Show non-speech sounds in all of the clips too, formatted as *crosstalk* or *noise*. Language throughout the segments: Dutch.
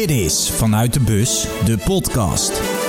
Dit is Vanuit de Bus, de podcast.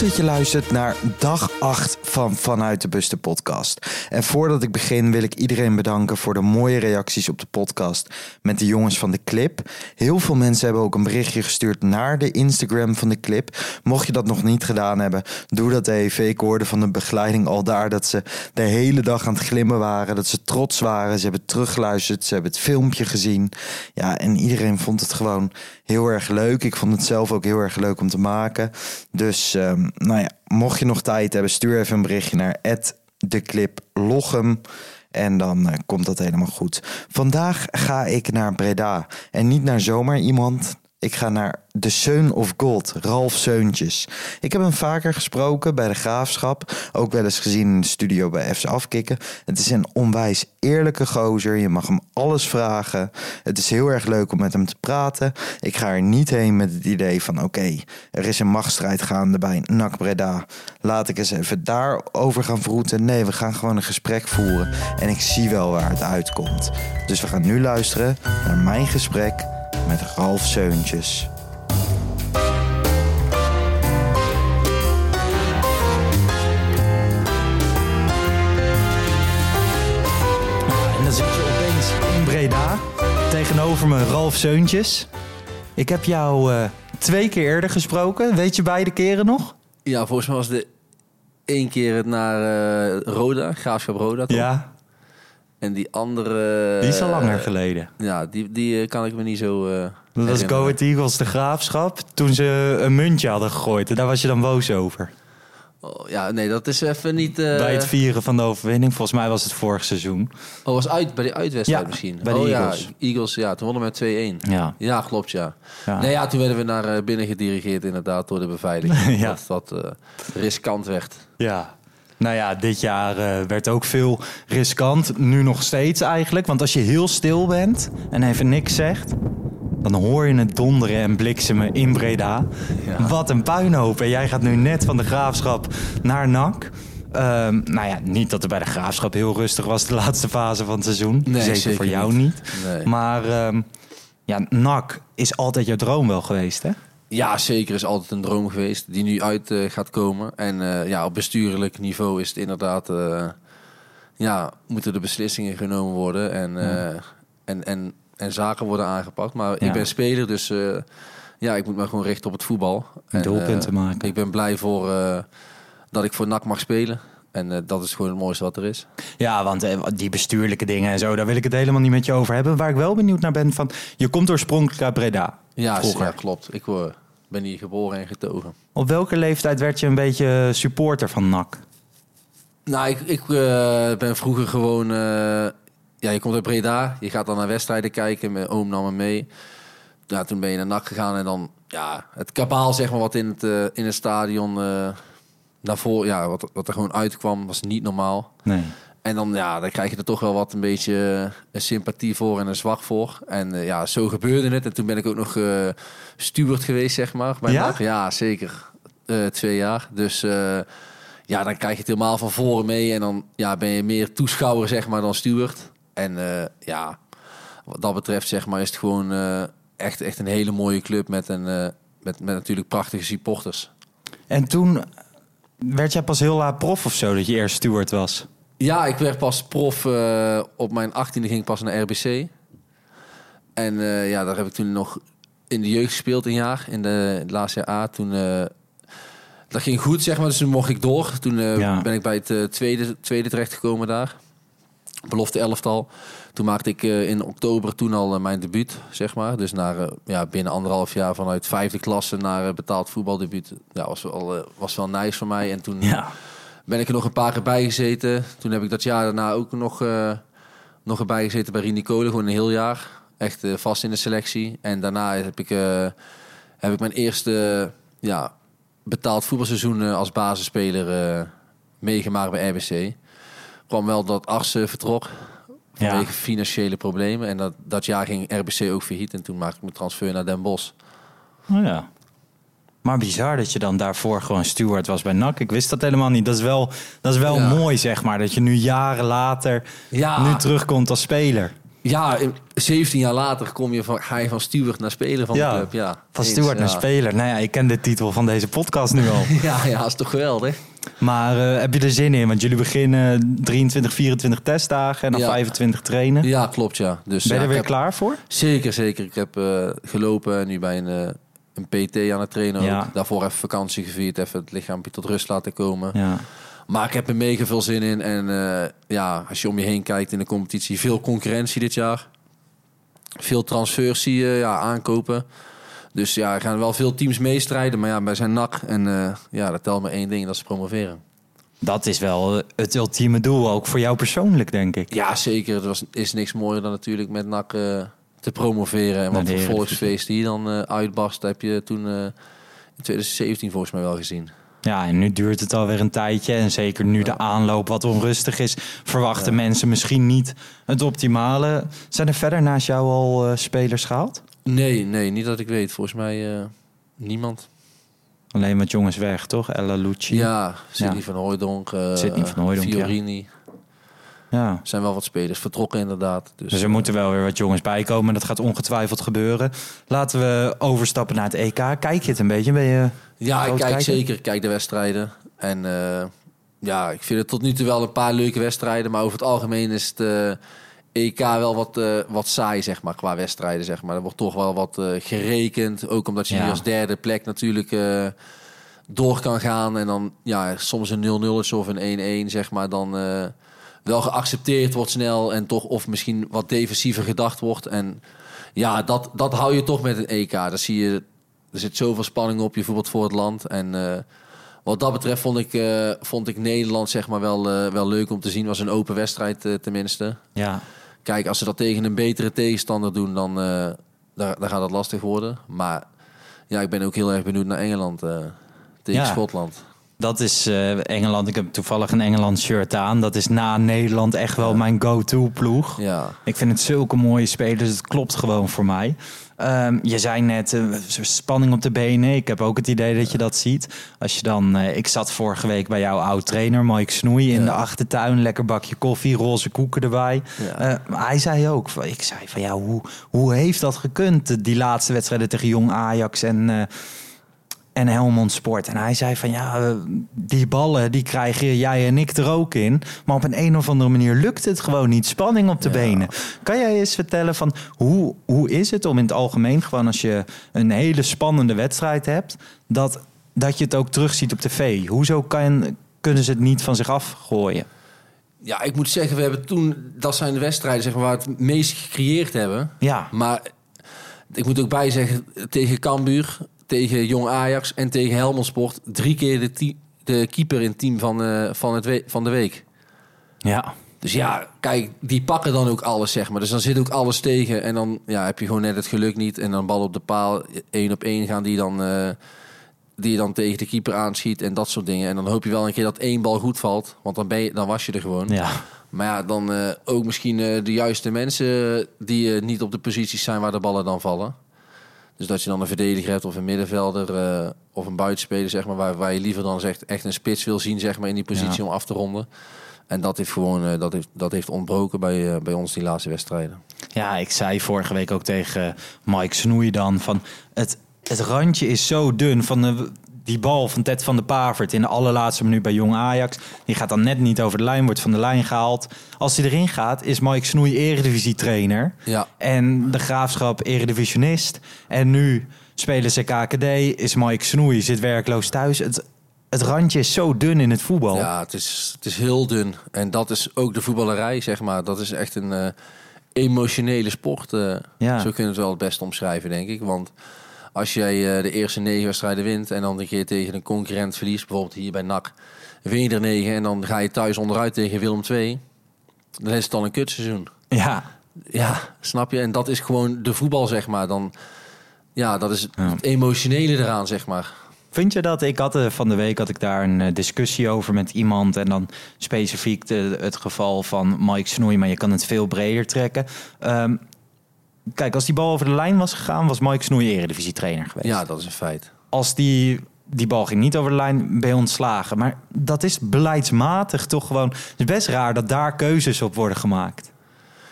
Dat je luistert naar dag 8 van Vanuit de Bus de podcast. En voordat ik begin wil ik iedereen bedanken voor de mooie reacties op de podcast met de jongens van de clip. Heel veel mensen hebben ook een berichtje gestuurd naar de Instagram van de clip. Mocht je dat nog niet gedaan hebben, doe dat even. Ik hoorde van de begeleiding al daar dat ze de hele dag aan het glimmen waren, dat ze trots waren. Ze hebben teruggeluisterd, ze hebben het filmpje gezien. Ja, en iedereen vond het gewoon heel erg leuk. Ik vond het zelf ook heel erg leuk om te maken. Dus ehm, nou ja, mocht je nog tijd hebben, stuur even een berichtje naar de clip Lochem. En dan eh, komt dat helemaal goed. Vandaag ga ik naar Breda. En niet naar zomaar iemand. Ik ga naar de Seun of God, Ralf Seuntjes. Ik heb hem vaker gesproken bij de Graafschap. Ook wel eens gezien in de studio bij FC Afkikken. Het is een onwijs eerlijke gozer. Je mag hem alles vragen. Het is heel erg leuk om met hem te praten. Ik ga er niet heen met het idee van... oké, er is een machtsstrijd gaande bij NAC Breda. Laat ik eens even daarover gaan vroeten. Nee, we gaan gewoon een gesprek voeren. En ik zie wel waar het uitkomt. Dus we gaan nu luisteren naar mijn gesprek met Ralf Seuntjes. En dan zit je opeens in Breda. Tegenover me Ralf Seuntjes. Ik heb jou eh, twee keer eerder gesproken. Weet je beide keren nog? Ja, volgens mij was de één keer het naar eh, Roda, Graafschap Roda. Toch? Ja, En die andere... die is al langer eh, geleden. Ja, die, die eh, kan ik me niet zo eh Dat was. Go Eagles de Graafschap. Toen ze een muntje hadden gegooid. En daar was je dan boos over. Oh, ja, nee, dat is even niet... Bij het vieren van de overwinning. Volgens mij was het vorig seizoen. Oh, was uit, bij die uitwedstrijd Ja, misschien. bij de oh, Eagles. Ja, Eagles, ja, toen wonnen we met 2-1. Ja. Ja, klopt, ja. Ja. Nee, ja, toen werden we naar binnen gedirigeerd inderdaad door de beveiliging. *laughs* Ja. Dat dat riskant werd. Ja. Nou ja, dit jaar eh, werd ook veel riskant. Nu nog steeds eigenlijk. Want als je heel stil bent en even niks zegt... dan hoor je het donderen en bliksemen in Breda. Ja. Wat een puinhoop. En jij gaat nu net van de Graafschap naar NAC. Ehm, nou ja, niet dat het bij de Graafschap heel rustig was... de *laughs* laatste fase van het seizoen. Nee, zeker, zeker voor jou niet. niet. Nee. Maar ehm, ja, NAC is altijd jouw droom wel geweest, hè? Ja, zeker is altijd een droom geweest die nu uit eh, gaat komen. En eh, ja, op bestuurlijk niveau is het inderdaad... eh, ja, moeten de beslissingen genomen worden en, en, en, en zaken worden aangepakt. Maar Ja. ik ben speler, dus ja, ik moet me gewoon richten op het voetbal. En, doelpunten maken. Ik ben blij voor, dat ik voor NAC mag spelen. En dat is gewoon het mooiste wat er is. Ja, want die bestuurlijke dingen en zo, daar wil ik het helemaal niet met je over hebben. Waar ik wel benieuwd naar ben van, je komt oorspronkelijk uit Breda. Ja, Vroeger. ja klopt. Ik eh, ben hier geboren en getogen. Op welke leeftijd werd je een beetje supporter van NAC? Nou, ik, ik eh, ben vroeger gewoon... eh, ja, je komt uit Breda. Je gaat dan naar wedstrijden kijken. Mijn oom nam me mee. Ja, toen ben je naar NAC gegaan. En dan, ja, het kabaal zeg maar wat in het, in het stadion... daarvoor, ja, wat, wat er gewoon uitkwam, was niet normaal. Nee. En dan, ja, dan krijg je er toch wel wat een beetje eh, een sympathie voor en een zwak voor. En eh, ja, zo gebeurde het. En toen ben ik ook nog eh steward geweest, zeg maar. Bij Ja? Ja, zeker. Twee jaar. Dus ja, dan krijg je het helemaal van voren mee. En dan ja, ben je meer toeschouwer, zeg maar, dan steward. En ja, wat dat betreft, zeg maar, is het gewoon echt, echt een hele mooie club met, een, met, met natuurlijk prachtige supporters. En toen werd jij pas heel laat prof of zo, dat je eerst steward was? Ja, ik werd pas prof eh, op mijn 18e ging ik pas naar RBC. En eh, ja, daar heb ik toen nog in de jeugd gespeeld een jaar, in de laatste jaar A. Toen, eh, dat ging goed, zeg maar, dus toen mocht ik door. Toen Ja. ben ik bij het tweede, tweede terechtgekomen daar. Belofte elftal. Toen maakte ik in oktober toen al mijn debuut, zeg maar. Dus naar, ja, binnen anderhalf jaar vanuit vijfde klasse naar betaald voetbaldebuut. Ja, was wel, was wel nice voor mij. En toen Ja. Ben ik er nog een paar keer bij gezeten. Toen heb ik dat jaar daarna ook nog, eh nog erbij gezeten bij Rini Kolen, gewoon een heel jaar. Echt eh, vast in de selectie. En daarna heb ik, eh, heb ik mijn eerste ja, betaald voetbalseizoen als basisspeler meegemaakt bij RBC. kwam wel dat Arsen vertrok vanwege Ja. financiële problemen. En dat, dat jaar ging RBC ook failliet. En toen maakte ik mijn transfer naar Den Bosch. Oh ja. Maar bizar dat je dan daarvoor gewoon steward was bij NAC. Ik wist dat helemaal niet. Dat is wel, dat is wel Ja. mooi, zeg maar. Dat je nu jaren later Ja. nu terugkomt als speler. Ja, in- 17 jaar later kom je van, ga je van steward naar speler van Ja, de club. Ja, Van Eens, steward naar speler. Nou ja, ik ken de titel van deze podcast nu al. *laughs* Ja, ja, is toch geweldig? maar eh, heb je er zin in? Want jullie beginnen 23, 24 testdagen en dan Ja. 25 trainen. Ja, klopt ja. Dus, ben je ja, er weer heb- klaar voor? Zeker, zeker. Ik heb eh, gelopen en nu bij een, eh, een PT aan het trainen ook. Daarvoor even vakantie gevierd, even het lichaampje tot rust laten komen. Ja. Maar ik heb er mega veel zin in. En eh, ja, als je om je heen kijkt in de competitie, veel concurrentie dit jaar. Veel transfers zie je, ja, aankopen. Dus ja, er gaan wel veel teams meestrijden. Maar ja, wij zijn NAC. En eh, ja, dat telt maar één ding, dat is promoveren. Dat is wel het ultieme doel, ook voor jou persoonlijk, denk ik. Ja, zeker. Er was, is niks mooier dan natuurlijk met NAC eh, te promoveren. En wat voor volksfeest die dan eh, uitbarst, heb je toen eh, in 2017 volgens mij wel gezien. Ja, en nu duurt het alweer een tijdje. En zeker nu de aanloop wat onrustig is, verwachten mensen misschien niet het optimale. Zijn er verder naast jou al eh, spelers gehaald? Nee, nee, niet dat ik weet. Volgens mij niemand. Alleen wat jongens weg, toch? Ella Lucci. Ja, Sidney Ja. van Hooijdonk, Sidney van Hooijdonk, ja. Ja. zijn wel wat spelers vertrokken inderdaad. Dus, Dus er moeten wel weer wat jongens bij komen. Dat gaat ongetwijfeld gebeuren. Laten we overstappen naar het EK. Kijk je het een beetje? Ben je... Ja, ik kijk zeker. Ik kijk de wedstrijden. En eh, ja, ik vind het tot nu toe wel een paar leuke wedstrijden. Maar over het algemeen is het eh, EK wel wat, eh, wat saai, zeg maar, qua wedstrijden. Zeg maar. Er wordt toch wel wat eh, gerekend. Ook omdat je Ja. als derde plek natuurlijk eh, door kan gaan. En dan ja, soms een 0-0 is of een 1-1, zeg maar. Dan eh, wel geaccepteerd wordt snel. En toch of misschien wat defensiever gedacht wordt. En ja, dat, dat hou je toch met een EK. Daar zie je, er zit zoveel spanning op. Je voetbalt voor het land. En eh, wat dat betreft vond ik, eh, vond ik Nederland zeg maar wel, eh, wel leuk om te zien. Was een open wedstrijd tenminste. Ja. Kijk, als ze dat tegen een betere tegenstander doen, dan, daar, dan gaat dat lastig worden. Maar ja, ik ben ook heel erg benieuwd naar Engeland tegen Ja. Schotland. Dat is eh, Engeland. Ik heb toevallig een Engeland shirt aan. Dat is na Nederland echt wel mijn go-to ploeg. Ja, Ik vind het zulke mooie spelers. Het klopt gewoon voor mij. Ehm, je zei net, eh, spanning op de benen. Ik heb ook het idee dat je dat ziet. Als je dan, eh, ik zat vorige week bij jouw oud trainer Mike Snoei in Ja. de achtertuin. Lekker bakje koffie, roze koeken erbij. Ja. Hij zei ook, ik zei van ja, hoe, hoe heeft dat gekund? Die laatste wedstrijden tegen Jong Ajax en... en Helmond Sport. En hij zei van ja, eh, die ballen die krijgen jij en ik er ook in. Maar op een, een of andere manier lukt het gewoon niet. Spanning op de Ja. benen. Kan jij eens vertellen van hoe, hoe is het om in het algemeen gewoon als je een hele spannende wedstrijd hebt, dat, dat je het ook terugziet op tv? Hoezo kan, kunnen ze het niet van zich afgooien? ja, ik moet zeggen, we hebben toen, dat zijn de wedstrijden zeg maar, waar we het meest gecreëerd hebben. Ja, Maar ik moet ook bij zeggen, tegen Cambuur, tegen Jong Ajax en tegen Helmond Sport... drie keer de, de keeper in het team van, eh, van, het we- van de week. ja, Dus ja, kijk, die pakken dan ook alles, zeg maar. Dus dan zit ook alles tegen. En dan ja, heb je gewoon net het geluk niet. En dan bal op de paal, één op één gaan die dan, eh, die dan tegen de keeper aanschiet en dat soort dingen. En dan hoop je wel een keer dat één bal goed valt. Want dan, ben je, dan was je er gewoon. ja. Maar ja, dan eh, ook misschien de juiste mensen die niet op de posities zijn waar de ballen dan vallen. Dus dat je dan een verdediger hebt of een middenvelder eh, of een buitenspeler, zeg maar, waar, waar je liever dan zegt echt een spits wil zien, zeg maar, in die positie Ja. om af te ronden. En dat heeft gewoon eh, dat heeft, dat heeft ontbroken bij, eh, bij ons die laatste wedstrijden. Ja, ik zei vorige week ook tegen Mike Snoei dan van het, het randje is zo dun van de, die bal van Ted van de Pavert in de allerlaatste minuut bij Jong Ajax. Die gaat dan net niet over de lijn, wordt van de lijn gehaald. Als hij erin gaat, is Mike Snoei eredivisie trainer Ja, en de Graafschap eredivisionist. En nu spelen ze KKD, is Mike Snoei, zit werkloos thuis. Het, het randje is zo dun in het voetbal. ja het, is, het is heel dun. En dat is ook de voetballerij, zeg maar. Dat is echt een eh, emotionele sport. eh. Ja. Zo kunnen we het wel het best omschrijven, denk ik. Want als jij eh, de eerste negen wedstrijden wint en dan een keer tegen een concurrent verliest, bijvoorbeeld hier bij NAC, win je er negen en dan ga je thuis onderuit tegen Willem II, dan is het al een kutseizoen. ja. Ja, snap je? En dat is gewoon de voetbal, zeg maar. Dan, ja, dat is Ja. het emotionele eraan, zeg maar. Vind je dat? Ik had eh, van de week had ik daar een eh, discussie over met iemand. En dan specifiek de, het geval van Mike Snoei, maar je kan het veel breder trekken. Ehm, kijk, als die bal over de lijn was gegaan, was Mike Snoei eredivisie trainer geweest. Ja, dat is een feit. als die, die bal ging niet over de lijn, ben je ontslagen. Maar dat is beleidsmatig toch gewoon... Het is best raar dat daar keuzes op worden gemaakt.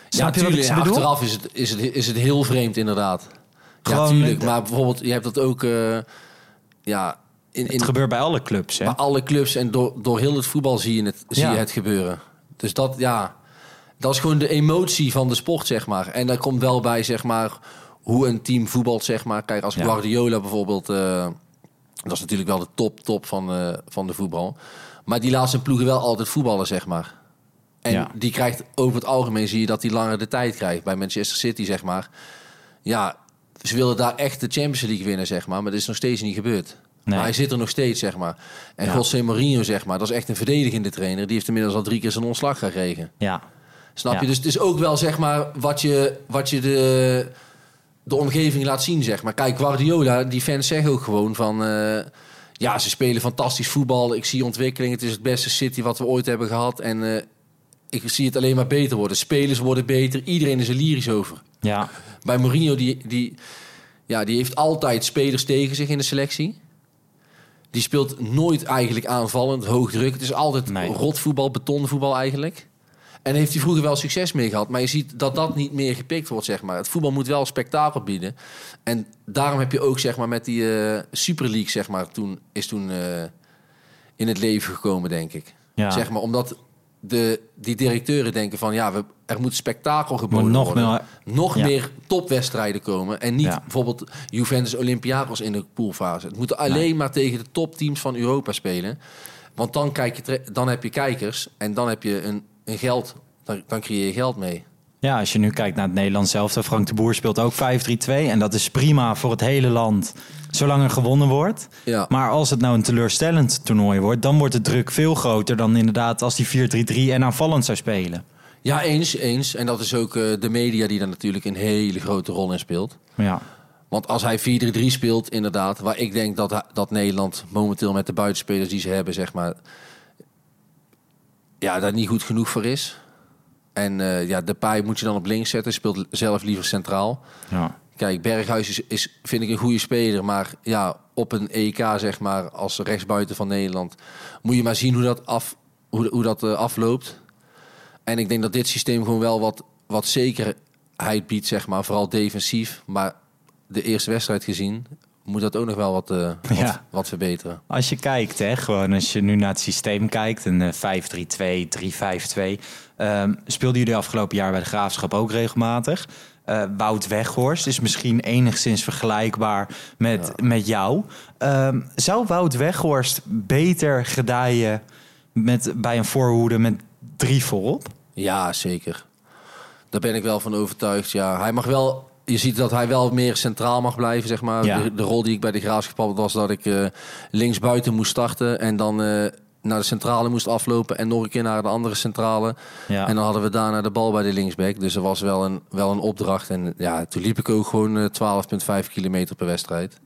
Snap je wat ik tuurlijk, bedoel? achteraf is het, is, het, is het heel vreemd inderdaad. Gewoon ja, tuurlijk. Maar bijvoorbeeld, je hebt dat ook... eh, ja, in, in, Het gebeurt bij alle clubs, hè? bij alle clubs en door, door heel het voetbal zie je het, zie Ja. je het gebeuren. Dus dat, ja... Dat is gewoon de emotie van de sport, zeg maar. En daar komt wel bij, zeg maar, hoe een team voetbalt, zeg maar. Kijk, als. Guardiola bijvoorbeeld... eh, dat is natuurlijk wel de top, top van, eh, van de voetbal. Maar die laat zijn ploegen wel altijd voetballen, zeg maar. En Ja. die krijgt over het algemeen zie je dat hij langer de tijd krijgt. Bij Manchester City, zeg maar. Ja, ze willen daar echt de Champions League winnen, zeg maar. Maar dat is nog steeds niet gebeurd. Nee. Maar hij zit er nog steeds, zeg maar. En Ja. José Mourinho, zeg maar, dat is echt een verdedigende trainer. Die heeft inmiddels al drie keer zijn ontslag gekregen. Ja. Snap Ja. je? Dus het is ook wel, zeg maar, wat je, wat je de, de omgeving laat zien, zeg maar. Kijk, Guardiola, die fans zeggen ook gewoon van... eh, ja, ze spelen fantastisch voetbal. Ik zie ontwikkeling. Het is het beste City wat we ooit hebben gehad. En eh, ik zie het alleen maar beter worden. Spelers worden beter. Iedereen is er lyrisch over. Ja. Bij Mourinho, die, die, ja, die heeft altijd spelers tegen zich in de selectie. Die speelt nooit eigenlijk aanvallend, hoog druk. Het is altijd Nee. rotvoetbal, betonvoetbal eigenlijk. En heeft hij vroeger wel succes mee gehad. Maar je ziet dat dat niet meer gepikt wordt, zeg maar. Het voetbal moet wel spektakel bieden. En daarom heb je ook, zeg maar, met die eh, Super League, zeg maar, toen, is toen eh, in het leven gekomen, denk ik. Ja. Zeg maar, omdat de, die directeuren denken van, ja, we, er moet spektakel geboden nog worden meer... nog Ja. meer topwedstrijden komen. En niet Ja. bijvoorbeeld Juventus Olympiakos in de poolfase. Het moet alleen Nee. maar tegen de topteams van Europa spelen. Want dan, kijk je, dan heb je kijkers en dan heb je een, een geld. Dan, dan creëer je geld mee. Ja, als je nu kijkt naar het Nederlands zelf, Frank de Boer speelt ook 5-3-2. En dat is prima voor het hele land, zolang er gewonnen wordt. Ja. Maar als het nou een teleurstellend toernooi wordt, dan wordt de druk veel groter dan inderdaad als die 4-3-3 en aanvallend zou spelen. Ja, eens, eens. En dat is ook eh, de media die daar natuurlijk een hele grote rol in speelt. Ja, Want als hij 4-3-3 speelt, inderdaad, waar ik denk dat, dat Nederland momenteel met de buitenspelers die ze hebben, zeg maar, ja, daar niet goed genoeg voor is. En eh ja, de paai moet je dan op links zetten, speelt zelf liever centraal. ja. Kijk, Berghuis is, is, vind ik een goede speler, maar ja, op een EK, zeg maar, als rechtsbuiten van Nederland, moet je maar zien hoe dat, af, hoe, hoe dat eh, afloopt. En ik denk dat dit systeem gewoon wel wat, wat zekerheid biedt, zeg maar, vooral defensief. Maar de eerste wedstrijd gezien, moet dat ook nog wel wat, eh, wat, Ja. wat verbeteren. Als je kijkt, hè, gewoon als je nu naar het systeem kijkt, een eh, 5-3-2, 3-5-2. ehm, speelden jullie afgelopen jaar bij de Graafschap ook regelmatig? Eh, Wout Weghorst is misschien enigszins vergelijkbaar met, met jou. Ehm, zou Wout Weghorst beter gedijen met, bij een voorhoede met drie voorop? Ja, zeker. Daar ben ik wel van overtuigd. Ja, hij mag wel. Je ziet dat hij wel meer centraal mag blijven, zeg maar. Ja. De, de rol die ik bij de Graafschap had was dat ik eh links buiten moest starten en dan eh, naar de centrale moest aflopen en nog een keer naar de andere centrale. Ja. En dan hadden we daarna de bal bij de linksback. Dus er was wel een, wel een opdracht. En ja, toen liep ik ook gewoon eh, 12,5 kilometer per wedstrijd.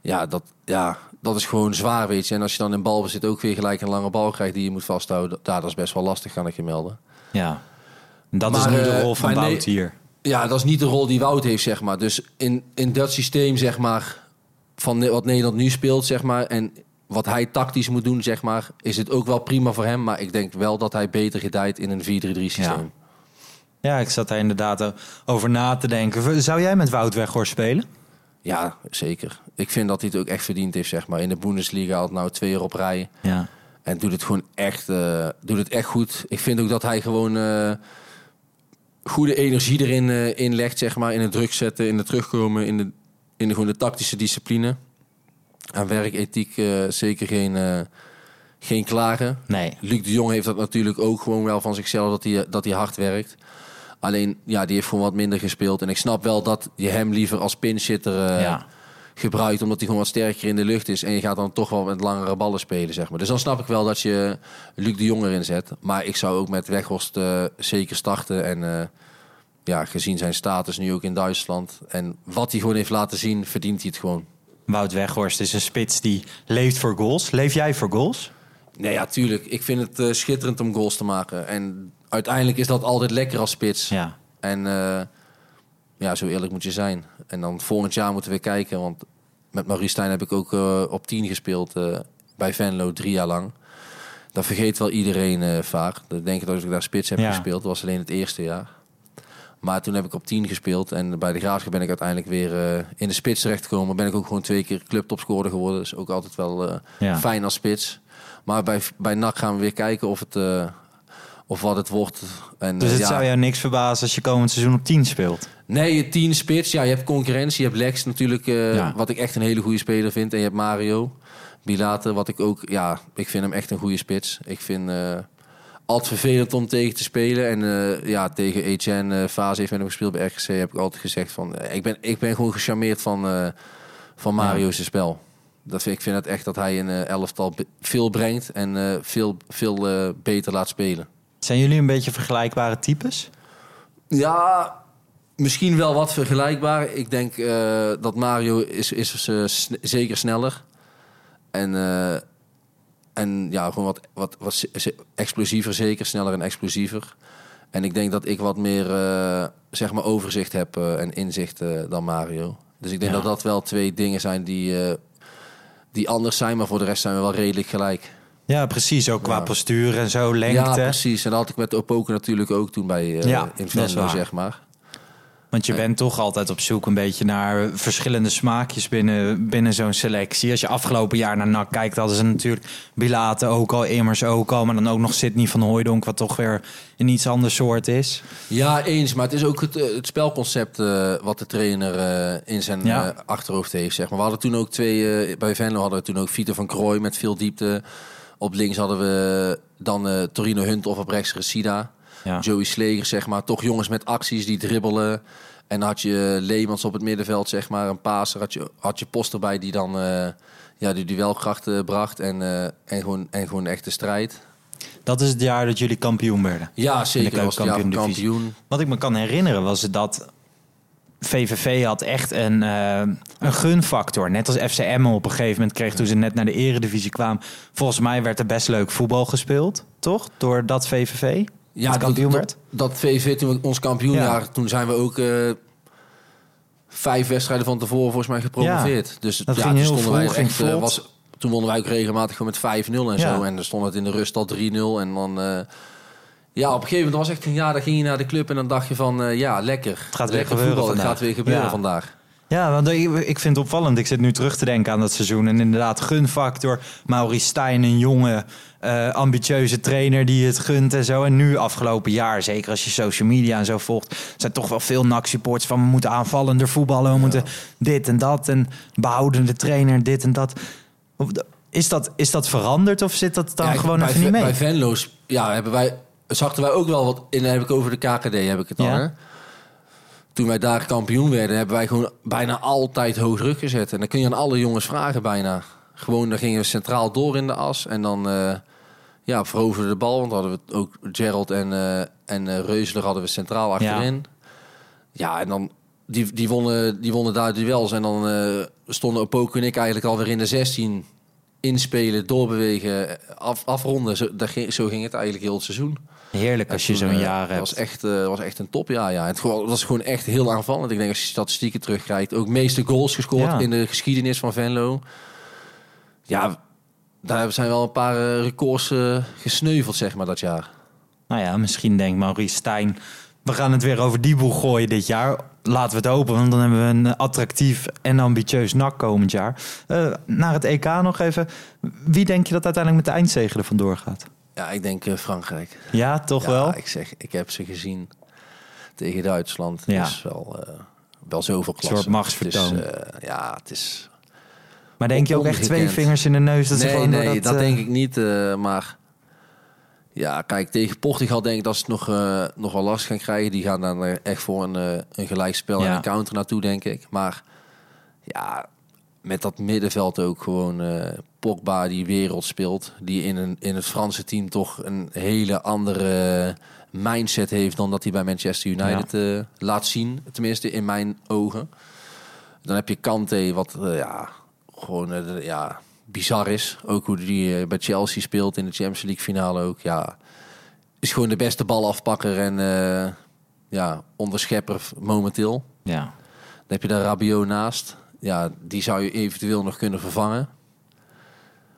Ja dat, ja, dat is gewoon zwaar, weet je. En als je dan in balbezit ook weer gelijk een lange bal krijgt die je moet vasthouden. Ja, dat is best wel lastig, kan ik je melden. ja. Dat Maar, is nu de eh, rol van Wout hier. Ja, dat is niet de rol die Wout heeft, zeg maar. Dus in, in dat systeem, zeg maar, van wat Nederland nu speelt, zeg maar, en wat hij tactisch moet doen, zeg maar, is het ook wel prima voor hem. Maar ik denk wel dat hij beter gedijt in een 4-3-3 systeem. Ja, ik zat daar inderdaad over na te denken. Zou jij met Wout Weghorst spelen? Ja, zeker. Ik vind dat hij het ook echt verdiend heeft, zeg maar. In de Bundesliga had nou twee jaar op rij. Ja. En doet het gewoon echt, eh, doet het echt goed. Ik vind ook dat hij gewoon eh, goede energie erin eh, inlegt, zeg maar. In het druk zetten, in het terugkomen, in de, in de, gewoon de tactische discipline. Aan werkethiek eh, zeker geen, eh, geen klagen. Nee. Luc de Jong heeft dat natuurlijk ook gewoon wel van zichzelf, dat hij, dat hij hard werkt. Alleen, ja, die heeft gewoon wat minder gespeeld. En ik snap wel dat je hem liever als pinchitter Ja. Gebruikt, omdat hij gewoon wat sterker in de lucht is. En je gaat dan toch wel met langere ballen spelen, zeg maar. Dus dan snap ik wel dat je Luc de Jong erin zet. Maar ik zou ook met Weghorst eh, zeker starten. En eh, ja, gezien zijn status nu ook in Duitsland en wat hij gewoon heeft laten zien, verdient hij het gewoon. Wout Weghorst is een spits die leeft voor goals. Leef jij voor goals? Nee, ja, tuurlijk. Ik vind het eh, schitterend om goals te maken. En uiteindelijk is dat altijd lekker als spits. Ja. En ja, zo eerlijk moet je zijn. En dan volgend jaar moeten we kijken. Want met Maurice Stijn heb ik ook eh, op 10 gespeeld eh, bij Venlo drie jaar lang. Dat vergeet wel iedereen eh, vaak. Dat denk ik dat ik daar spits heb Ja. gespeeld. Dat was alleen het eerste jaar. Maar toen heb ik op 10 gespeeld. En bij de Graafschap ben ik uiteindelijk weer in de spits terechtgekomen. Ben ik ook gewoon twee keer clubtopscorer geworden. Dus ook altijd wel Ja. fijn als spits. Maar bij, bij NAC gaan we weer kijken of, het, of wat het wordt. En, Dus eh, het ja, zou jou niks verbazen als je komend seizoen op 10 speelt. Nee, je tien spits. Ja, je hebt concurrentie. Je hebt Lex natuurlijk, eh, Ja. wat ik echt een hele goede speler vind. En je hebt Mario Bilate, wat ik ook... Ja, ik vind hem echt een goede spits. Ik vind eh altijd vervelend om tegen te spelen. En ja, tegen Etienne uh, Fase heeft hem gespeeld bij RGC. Heb ik altijd gezegd van... ik, ben, ik ben gewoon gecharmeerd van, van Mario's spel. Dat vind, ik vind het echt dat hij een elftal veel brengt. En veel, veel beter laat spelen. Zijn jullie een beetje vergelijkbare types? Ja, misschien wel wat vergelijkbaar. Ik denk eh, dat Mario is, is eh, sn- zeker sneller. En, eh, en ja, gewoon wat, wat, wat explosiever, zeker sneller en explosiever. En ik denk dat ik wat meer zeg maar overzicht heb en inzicht dan Mario. Dus ik denk Ja. dat dat wel twee dingen zijn die, die anders zijn. Maar voor de rest zijn we wel redelijk gelijk. Ja, precies. Ook qua Ja. postuur en zo, Ja, lengte. precies. En dat had ik met Opoken natuurlijk ook toen bij eh Ja, zeg maar. Want je bent toch altijd op zoek een beetje naar verschillende smaakjes binnen, binnen zo'n selectie. Als je afgelopen jaar naar NAC kijkt, hadden ze natuurlijk Bilate ook al, Immers ook al. Maar dan ook nog Sidney van Hooijdonk, wat toch weer een iets ander soort is. Ja, eens. Maar het is ook het, eh, het spelconcept eh, wat de trainer in zijn Ja. achterhoofd heeft. Zeg maar. We hadden toen ook twee... bij Venlo hadden we toen ook Vito van Krooi met veel diepte. Op links hadden we dan eh, Torino Hunt of op rechts Resida. Ja. Joey Sleger, zeg maar. Toch jongens met acties die dribbelen. En dan had je Leemans op het middenveld, zeg maar. Een paser. Had je, had je Post erbij die dan eh ja, die duelkracht eh, bracht. En, eh, en, gewoon, en gewoon echt de strijd. Dat is het jaar dat jullie kampioen werden. Ja, zeker. Dat was keukenkampioen-divisie. kampioen. Wat ik me kan herinneren was dat VVV had echt een, eh, een gunfactor. Net als FCM op een gegeven moment kreeg toen ze net naar de eredivisie kwamen. Volgens mij werd er best leuk voetbal gespeeld, toch? Door dat VVV Ja, het kampioen dat, werd. Dat, dat VV, toen we ons kampioenjaar, toen zijn we ook eh, vijf wedstrijden van tevoren volgens mij gepromoveerd. dus dat ja, ging toen heel stonden wij vroeg, ging echt, vlot. was, toen wonnen wij ook regelmatig gewoon met 5-0 en Ja. zo. En dan stond het in de rust al 3-0. En dan, ja, op een gegeven moment was echt een jaar, dan ging je naar de club en dan dacht je van, eh, ja, lekker. Het gaat weer gebeuren Het vandaag. gaat weer gebeuren Ja. vandaag. Ja, want ik, vind het opvallend. Ik zit nu terug te denken aan dat seizoen. En inderdaad, gunfactor. Maurice Stijn, een jonge, eh, ambitieuze trainer die het gunt en zo. En nu, afgelopen jaar, zeker als je social media en zo volgt... zijn toch wel veel NAC-supports van... we moeten aanvallender voetballen, we moeten dit en dat. En behoudende trainer, dit en dat. Is dat, is dat veranderd of zit dat dan Ja, gewoon even niet mee? Bij Venlo's, ja, hebben wij, zachten wij ook wel wat in. Dan heb ik over de KKD, heb ik het dan. Ja. Hè? Toen wij daar kampioen werden, hebben wij gewoon bijna altijd hoog druk gezet. En dan kun je aan alle jongens vragen bijna. Gewoon, dan gingen we centraal door in de as. En dan, eh ja, veroverden de bal. Want dan hadden we ook Gerald en, eh en eh, Reusler hadden we centraal achterin. Ja, en dan, die, die, wonnen, die wonnen daar duels. En dan stonden Opoku en ik eigenlijk alweer in de 16 inspelen, doorbewegen, af, afronden. Zo, ging, zo ging het eigenlijk heel het seizoen. Heerlijk als je zo'n eh, jaar hebt. was echt, eh, was echt een topjaar. Ja. Het was gewoon echt heel aanvallend. Ik denk als je statistieken terugkijkt, ook meeste goals gescoord Ja. in de geschiedenis van Venlo. Ja, daar zijn wel een paar eh, records gesneuveld, zeg maar, dat jaar. Nou ja, misschien denkt Maurice Stijn... we gaan het weer over die boeg gooien dit jaar. Laten we het open, want dan hebben we een attractief en ambitieus NAC komend jaar. Eh, naar het EK nog even. Wie denk je dat uiteindelijk met de eindzege er vandoor gaat? Ja, ik denk eh, Frankrijk. Ja, toch ja, wel? Ik zeg, ik heb ze gezien tegen Duitsland. Ja. Ja. is wel, eh, wel zoveel klasse. soort machtsvertoon. Het is, eh, ja, het is... Maar denk je ook echt twee vingers in de neus? Dat ze nee, gewoon door nee, dat, eh, denk ik niet. maar ja, kijk, tegen Portugal denk ik dat ze het nog, nog wel last gaan krijgen. Die gaan dan echt voor een, een gelijkspel Ja. en een counter naartoe, denk ik. Maar ja, met dat middenveld ook gewoon eh, Pogba die wereld speelt. Die in, een, in het Franse team toch een hele andere mindset heeft dan dat hij bij Manchester United eh, laat zien. Tenminste, in mijn ogen. Dan heb je Kante, wat eh, ja, gewoon eh, ja, bizar is. Ook hoe die eh, bij Chelsea speelt in de Champions League finale ook. Ja, is gewoon de beste balafpakker en eh, ja, onderschepper momenteel. Ja. Dan heb je daar Rabiot naast. Ja, die zou je eventueel nog kunnen vervangen.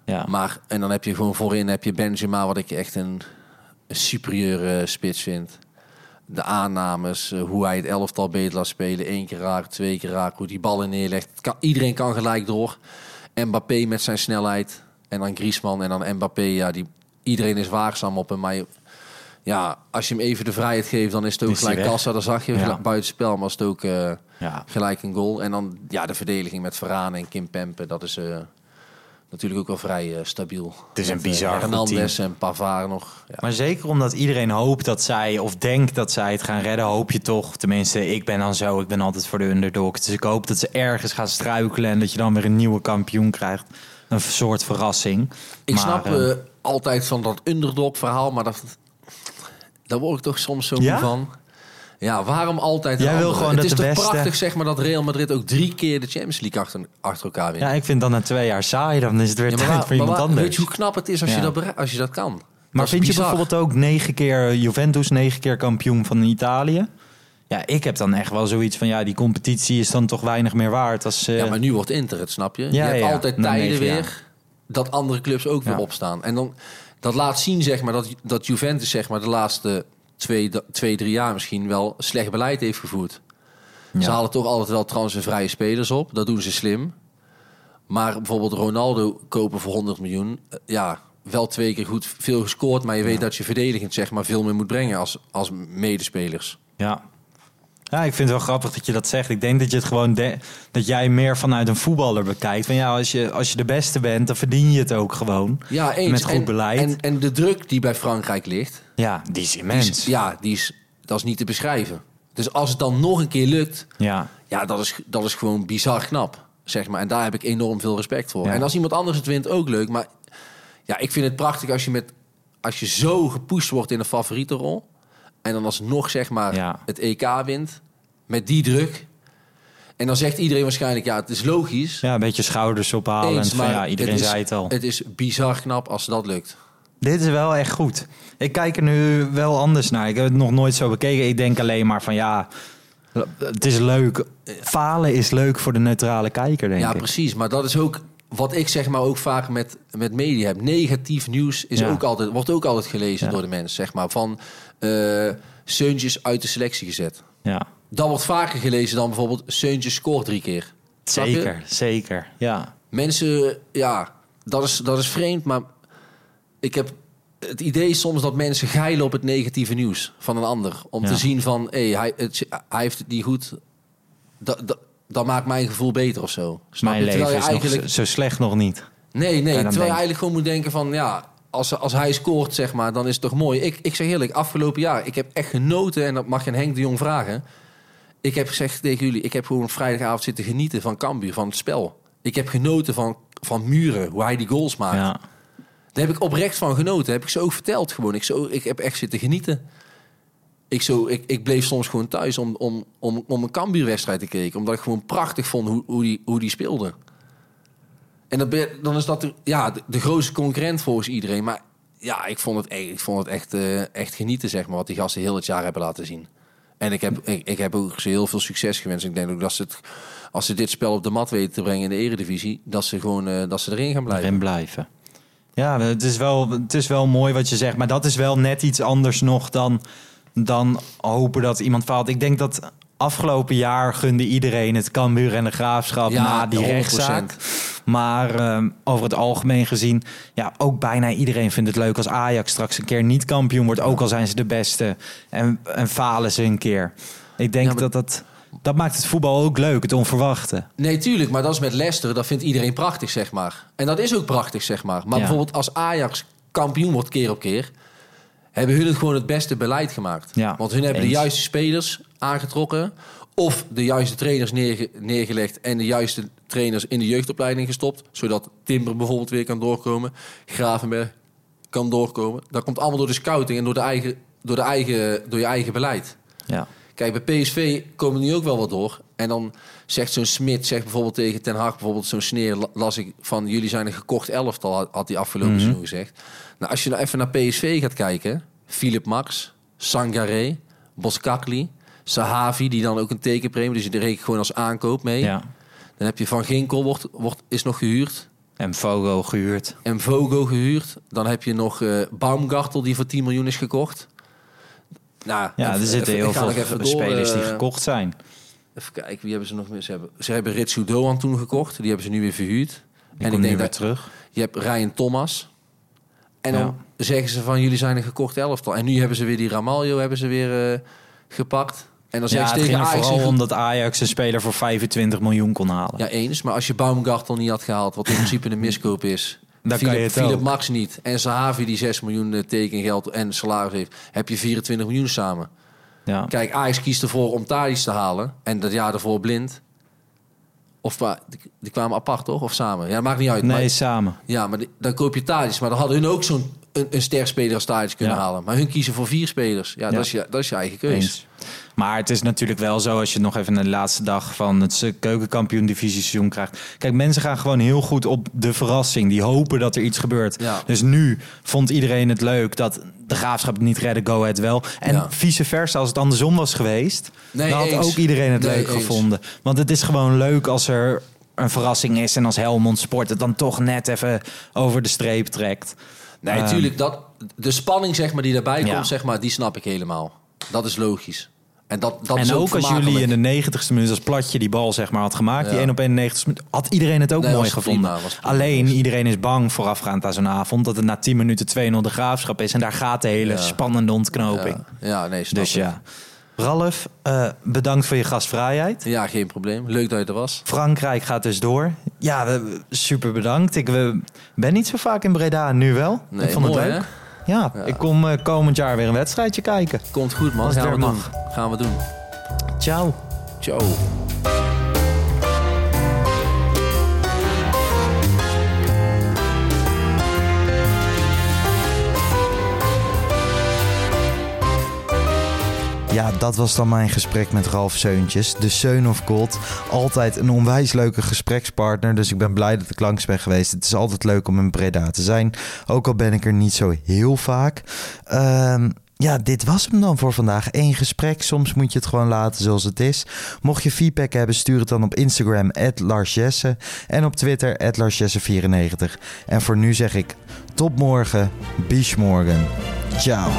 Ja. Maar, en dan heb je gewoon voorin heb je Benzema, wat ik echt een, een superieure spits vind. De aannames, eh, hoe hij het elftal beter laat spelen. één keer raak, twee keer raak, hoe die ballen neerlegt. Kan, iedereen kan gelijk door. Mbappé met zijn snelheid. En dan Griezmann en dan Mbappé. Ja, die, iedereen is waakzaam op hem. Maar je- ja, als je hem even de vrijheid geeft, dan is het ook Is gelijk kassa. Dan zag je Ja. gelijk buitenspel, maar was het ook eh, ja. gelijk een goal. En dan ja, de verdediging met Varane en Kim Pempe. Dat is eh, natuurlijk ook wel vrij eh, stabiel. Het is een Met, bizar Hernandez en Pavard nog. Ja. Maar zeker omdat iedereen hoopt dat zij, of denkt dat zij het gaan redden, hoop je toch. Tenminste, ik ben dan zo, ik ben altijd voor de underdog. Dus ik hoop dat ze ergens gaan struikelen en dat je dan weer een nieuwe kampioen krijgt. Een soort verrassing. Ik Maar, snap altijd van dat underdog verhaal, maar dat, daar word ik toch soms zo Ja? van. Ja, waarom altijd? Jij wil gewoon Het is de toch beste- prachtig zeg maar dat Real Madrid ook drie keer de Champions League achter, achter elkaar wint. Ja, ik vind dan na twee jaar saai, dan is het weer Ja, tijd voor iemand anders. Weet je hoe knap het is als, Ja. je, dat, als je dat kan? Maar Dat vind je bijvoorbeeld ook negen keer Juventus, negen keer kampioen van Italië? Ja, ik heb dan echt wel zoiets van, ja, die competitie is dan toch weinig meer waard als... eh, Ja, maar nu wordt Inter het, snap je? Ja, je hebt altijd tijden weer dat andere clubs ook weer opstaan. En dan, dat laat zien, zeg maar, dat, dat Juventus zeg maar, de laatste twee, twee, drie jaar misschien wel slecht beleid heeft gevoerd. Ja. Ze halen toch altijd wel transfervrije spelers op. Dat doen ze slim. Maar bijvoorbeeld Ronaldo kopen voor 100 miljoen. eh, Ja, wel twee keer goed veel gescoord. Maar je weet dat je verdedigend zeg maar, veel meer moet brengen als, als medespelers. Ja. Ja, ik vind het wel grappig dat je dat zegt. Ik denk dat je het gewoon de- dat jij meer vanuit een voetballer bekijkt. Van ja, als je, als je de beste bent, dan verdien je het ook gewoon. Ja, eens. Met goed en, beleid. En, en de druk die bij Frankrijk ligt, Ja, die is die immens. is, ja, die is, dat is niet te beschrijven. Dus als het dan nog een keer lukt, Ja, ja, dat is, dat is gewoon bizar knap. Zeg maar. En daar heb ik enorm veel respect voor. Ja. En als iemand anders het wint, ook leuk. Maar ja, ik vind het prachtig als je, met, als je zo gepusht wordt in een favoriete rol. En dan alsnog zeg maar Ja. het EK wint. Met die druk. En dan zegt iedereen waarschijnlijk, ja, het is logisch. ja een beetje schouders ophalen. Eens, en van, maar ja, iedereen het is, zei het al. Het is bizar knap als dat lukt. Dit is wel echt goed. Ik kijk er nu wel anders naar. Ik heb het nog nooit zo bekeken. Ik denk alleen maar van ja, het is leuk. Falen is leuk voor de neutrale kijker, denk ja, ik. precies. Maar dat is ook wat ik zeg maar ook vaak met, met media heb. Negatief nieuws is Ja. ook altijd, wordt ook altijd gelezen Ja. door de mensen. Zeg maar van eh Seuntjes uit de selectie gezet. Ja, Dat wordt vaker gelezen dan bijvoorbeeld Seuntjes scoort drie keer. Zeker, zeker. Ja, Mensen, ja, dat is, dat is vreemd, maar ik heb het idee soms dat mensen geilen op het negatieve nieuws van een ander. Om Ja. te zien van, hé, hij, het, hij heeft het niet goed. Dat, dat, dat maakt mijn gevoel beter of zo. Snap mijn je? Leven je is nog eigenlijk... zo, zo slecht nog niet. Nee, nee, terwijl je eigenlijk gewoon moet denken van... ja, als, als hij scoort, zeg maar, dan is het toch mooi. Ik, ik zeg eerlijk, afgelopen jaar, ik heb echt genoten... en dat mag je Henk de Jong vragen. Ik heb gezegd tegen jullie... ik heb gewoon vrijdagavond zitten genieten van Cambuur, van het spel. Ik heb genoten van, van Muren, hoe hij die goals maakt. Ja. Daar heb ik oprecht van genoten. Heb ik ze ook verteld gewoon. Ik, zo, ik heb echt zitten genieten. Ik, zo, ik, ik bleef soms gewoon thuis om, om, om, om een Cambuur-wedstrijd te kijken. Omdat ik gewoon prachtig vond hoe, hoe, die, hoe die speelde. En dan, dan is dat de, ja, de, de grootste concurrent volgens iedereen. Maar ja, ik vond het, e- ik vond het echt, eh, echt genieten, zeg maar. Wat die gasten heel het jaar hebben laten zien. En ik heb, ik, ik heb ook ze heel veel succes gewenst. Ik denk ook dat ze als ze dit spel op de mat weten te brengen in de eredivisie... dat ze gewoon eh, dat ze erin gaan blijven. erin blijven. Ja, het is, wel, het is wel mooi wat je zegt, maar dat is wel net iets anders nog dan, dan hopen dat iemand faalt. Ik denk dat afgelopen jaar gunde iedereen het Cambuur en de Graafschap Ja, na die 100%. rechtszaak. Maar ehm, over het algemeen gezien, ja, ook bijna iedereen vindt het leuk als Ajax straks een keer niet kampioen wordt, ook al zijn ze de beste en, en falen ze een keer. Ik denk Ja, maar- dat dat, dat maakt het voetbal ook leuk, het onverwachte. Nee, tuurlijk, maar dat is met Leicester. Dat vindt iedereen prachtig, zeg maar. En dat is ook prachtig, zeg maar. Maar Ja. bijvoorbeeld als Ajax kampioen wordt keer op keer... hebben hun het gewoon het beste beleid gemaakt. Ja, Want hun hebben eens. de juiste spelers aangetrokken... of de juiste trainers neerge- neergelegd... en de juiste trainers in de jeugdopleiding gestopt... zodat Timber bijvoorbeeld weer kan doorkomen... Gravenberg kan doorkomen. Dat komt allemaal door de scouting en door, de eigen, door, de eigen, door je eigen beleid. Ja. Kijk, bij PSV komen nu ook wel wat door. En dan zegt zo'n Smit, zegt bijvoorbeeld tegen Ten Hag, bijvoorbeeld zo'n sneer, la- las ik van jullie zijn een gekocht elftal, had- had hij afgelopen Mhm. seizoen gezegd. Nou, als je nou even naar PSV gaat kijken, Philip Max, Sangaré, Boskakli, Sahavi, die dan ook een tekenpremie, dus die reken gewoon als aankoop mee. Ja. Dan heb je Van Ginkel, wordt, wordt, is nog gehuurd. En Fogo gehuurd. En Vogo gehuurd. Dan heb je nog eh Baumgartel, die voor 10 miljoen is gekocht. Nou, Ja, even- er zitten heel veel spelers die eh, gekocht zijn. Even kijken, wie hebben ze nog meer? Ze hebben, ze hebben Ritsu Doan toen gekocht. Die hebben ze nu weer verhuurd. Die en ik denk weer dat terug. je hebt Ryan Thomas. En Ja. dan zeggen ze van jullie zijn een gekocht elftal. En nu hebben ze weer die Ramaljo hebben ze weer eh, gepakt. En dan Ja, ze tegen Ajax... vooral een om dat Ajax een speler voor 25 miljoen kon halen. Ja, eens. Maar als je Baumgartel niet had gehaald, wat in principe een miskoop is. Dan Philip, kan je het Philip ook. Max niet. En Sahavi die 6 miljoen eh, tekengeld en salaris heeft. Heb je 24 miljoen samen. Ja. Kijk, Ajax kiest ervoor om Thadis te halen. En dat jaar ervoor blind. Of die, die kwamen apart, toch? Of samen? Ja, dat maakt niet uit. Nee, Maar, samen. ja, maar die- dan koop je Thadis. Maar dan hadden hun ook zo'n een, een ster speler als Thadis kunnen Ja. halen. Maar hun kiezen voor vier spelers. Ja, Ja. Dat, is je, dat is je eigen keuze. Eens. Maar het is natuurlijk wel zo als je nog even naar de laatste dag van het keukenkampioen divisie seizoen krijgt. Kijk, mensen gaan gewoon heel goed op de verrassing. Die hopen dat er iets gebeurt. Ja. Dus nu vond iedereen het leuk dat de graafschap het niet redden, Go Ahead wel. En Ja. vice versa, als het andersom was geweest, Nee, dan had eens. ook iedereen het Nee, leuk eens. gevonden. Want het is gewoon leuk als er een verrassing is en als Helmond Sport het dan toch net even over de streep trekt. Nee, Ehm, natuurlijk. Dat, de spanning zeg maar, die daarbij Ja. komt, zeg maar, die snap ik helemaal. Dat is logisch. En, dat, dat en ook als jullie in de 90ste minuut als platje die bal zeg maar had gemaakt, die Ja. 1 op 1 90ste minuut, had iedereen het ook Nee, mooi gevonden. prima, was prima. Alleen iedereen is bang voorafgaand aan zo'n avond dat het na 10 minuten 2-0 de graafschap is en daar gaat de hele Ja. spannende ontknoping. Ja, ja nee, snap dus ja. Ralf, eh, bedankt voor je gastvrijheid. Ja, geen probleem. Leuk dat je er was. Frankrijk gaat dus door. Ja, super bedankt. Ik ben niet zo vaak in Breda, nu wel. Nee, ik vond mooi, het leuk. Ja. ik kom eh, komend jaar weer een wedstrijdje kijken. Komt goed, man. Als het Gaan we doen. Gaan we doen. Ciao. Ciao. Ja, dat was dan mijn gesprek met Ralf Seuntjes, de Seun of God. Altijd een onwijs leuke gesprekspartner, dus ik ben blij dat ik langs ben geweest. Het is altijd leuk om in Breda te zijn, ook al ben ik er niet zo heel vaak. Ehm, ja, dit was hem dan voor vandaag. Eén gesprek, soms moet je het gewoon laten zoals het is. Mocht je feedback hebben, stuur het dan op Instagram, @larsjesse en op Twitter, @larsjesse94. En voor nu zeg ik, tot morgen, bis morgen. Ciao.